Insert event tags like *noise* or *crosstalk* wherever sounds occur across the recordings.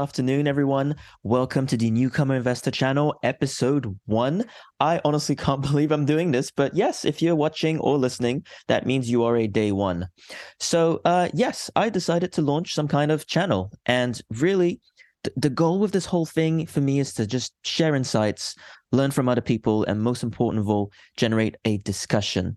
afternoon, everyone. Welcome to the Newcomer Investor Channel, episode one. I honestly *laughs* can't believe I'm doing this, but yes, if you're watching or listening, that means you are a day one. So, uh, yes, I decided to launch some kind of channel. And really, th- the goal with this whole thing for me is to just share insights, learn from other people, and most important of all, generate a discussion.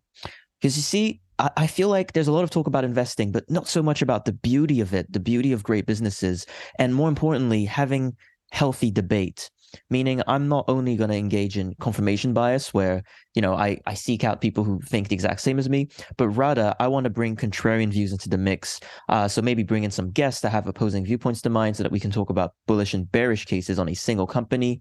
Because you see, I, feel like there's a lot of talk about investing, but not so much about the beauty of it, the beauty of great businesses, and more importantly, having healthy debate. Meaning i'm not only going to engage in confirmation bias where you know I, I seek out people who think the exact same as me but rather i want to bring contrarian views into the mix. Uh, so maybe bring in some guests that have opposing viewpoints to mine so that we can talk about bullish and bearish cases on a single company.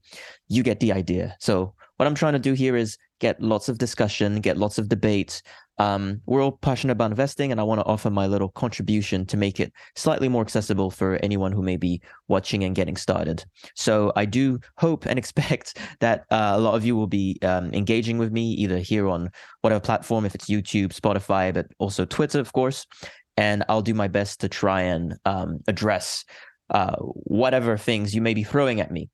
You get the idea. So what i'm trying to do here is get lots of discussion get lots of debate um, we're all passionate about investing, and I want to offer my little contribution to make it slightly more accessible for anyone who may be watching and getting started. So I do hope and *laughs* expect that uh, a lot of you will be um, engaging with me either here on whatever platform, if it's YouTube, Spotify, but also Twitter, of course. And I'll do my best to try and um, address uh, whatever things you may be throwing at me.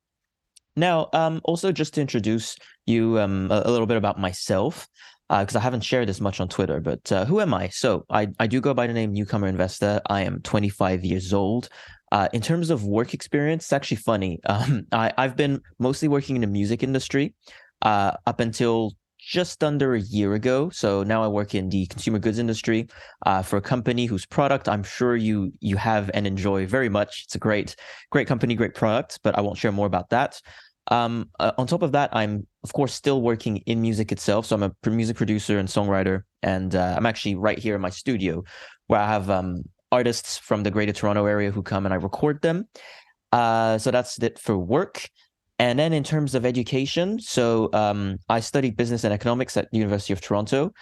Now, um, also just to introduce you um, a, a, little bit about myself because uh, I haven't shared this much on Twitter. But uh, who am I? So I, I do go by the name Newcomer Investor. I am 25 years old. Uh, in terms of work experience, it's actually funny. *laughs* Um, I, I've been mostly working in the music industry uh, up until just under a year ago. So now I work in the consumer goods industry uh, for a company whose product I'm sure you you have and enjoy very much. It's a great great company, great product, but I won't share more about that. Um, uh, on top of that, I'm of course still working in music itself. So I'm a music producer and songwriter, and uh, I'm actually right here in my studio, where I have um, artists from the Greater Toronto area who come and I record them. Uh, so that's it for work. And then in terms of education, so um, I studied business and economics at the University of Toronto.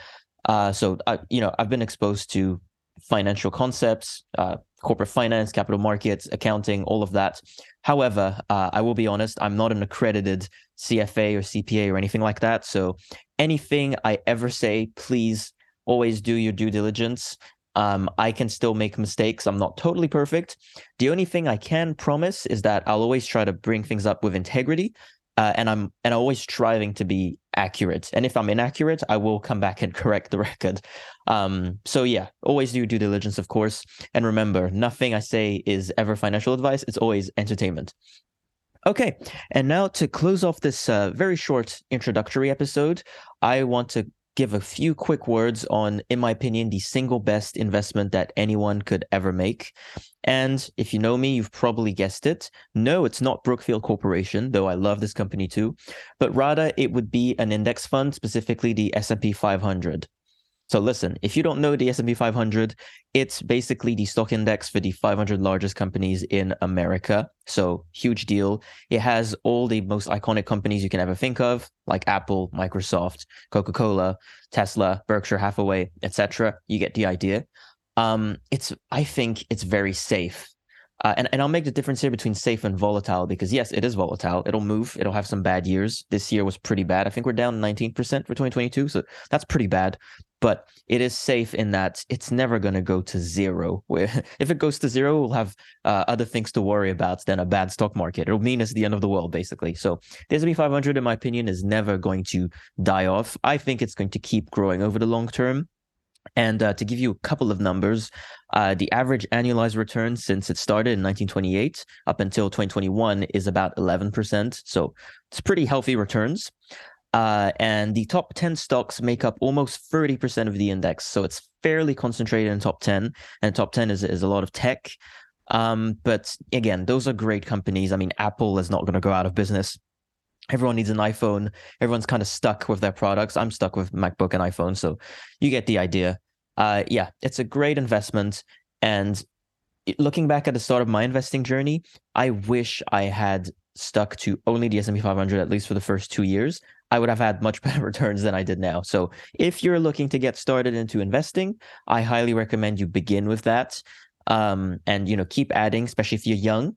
Uh, so I, you know, I've been exposed to financial concepts, uh, corporate finance, capital markets, accounting, all of that. However, uh, I will be honest, I'm not an accredited CFA or CPA or anything like that. So anything I ever say, please always do your due diligence. Um, I can still make mistakes. I'm not totally perfect. The only thing I can promise is that I'll always try to bring things up with integrity uh, and I'm and I'm always striving to be accurate. And if I'm inaccurate, I will come back and *laughs* correct the record. Um, so yeah, always do due diligence, of course. And remember, nothing I say is ever financial advice. It's always entertainment. Okay, and now to close off this uh, very short introductory episode, I want to give a few quick words on, in my opinion, the single best investment that anyone could ever make. And if you know me, you've probably guessed it. No, it's not Brookfield Corporation, though I love this company too, but rather it would be an index fund, specifically the S&P 500. So listen, if you don't know the S&P 500, it's basically the stock index for the 500 largest companies in America. So huge deal. It has all the most iconic companies you can ever think of, like Apple, Microsoft, Coca-Cola, Tesla, Berkshire Hathaway, etc. You get the idea. Um, it's I think it's very safe. Uh, and, and I'll make the difference here between safe and volatile because yes, it is volatile. It'll move. It'll have some bad years. This year was pretty bad. I think we're down 19% for 2022. So that's pretty bad but it is safe in that it's never going to go to zero. *laughs* Where if it goes to zero, we'll have uh, other things to worry about than a bad stock market. It'll mean it's the end of the world, basically. So the S&P 500, in my opinion, is never going to die off. I think it's going to keep growing over the long term. And uh, to give you a couple of numbers, uh, the average annualized return since it started in 1928 up until 2021 is about 11%. So it's pretty healthy returns. Uh, and the top 10 stocks make up almost 30% of the index. So it's fairly concentrated in top 10. And top 10 is, is a lot of tech. Um, but again, those are great companies. I mean, Apple is not going to go out of business. Everyone needs an iPhone. Everyone's kind of stuck with their products. I'm stuck with MacBook and iPhone. So you get the idea. Uh, yeah, it's a great investment. And looking back at the start of my investing journey, I wish I had stuck to only the S&P 500 at least for the first two years I would have had much *laughs* better returns than I did now. So if you're looking to get started into investing, I highly recommend you begin with that. Um, and you know, keep adding, especially if you're young.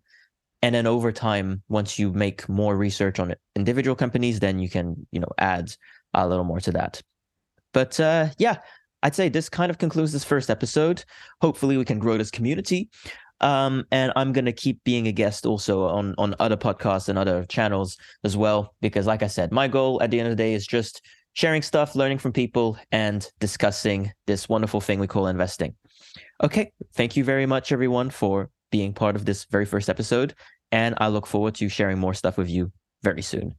And then over time, once you make more research on individual companies, then you can, you know, add a little more to that. But uh, yeah, I'd say this kind of concludes this first episode. Hopefully, we can grow this community. Um, and I'm gonna keep being a guest also on on other podcasts and other channels as well, because like I said, my goal at the end of the day is just sharing stuff, learning from people, and discussing this wonderful thing we call investing. Okay, thank you very much, everyone, for being part of this very first episode. And I look forward to sharing more stuff with you very soon.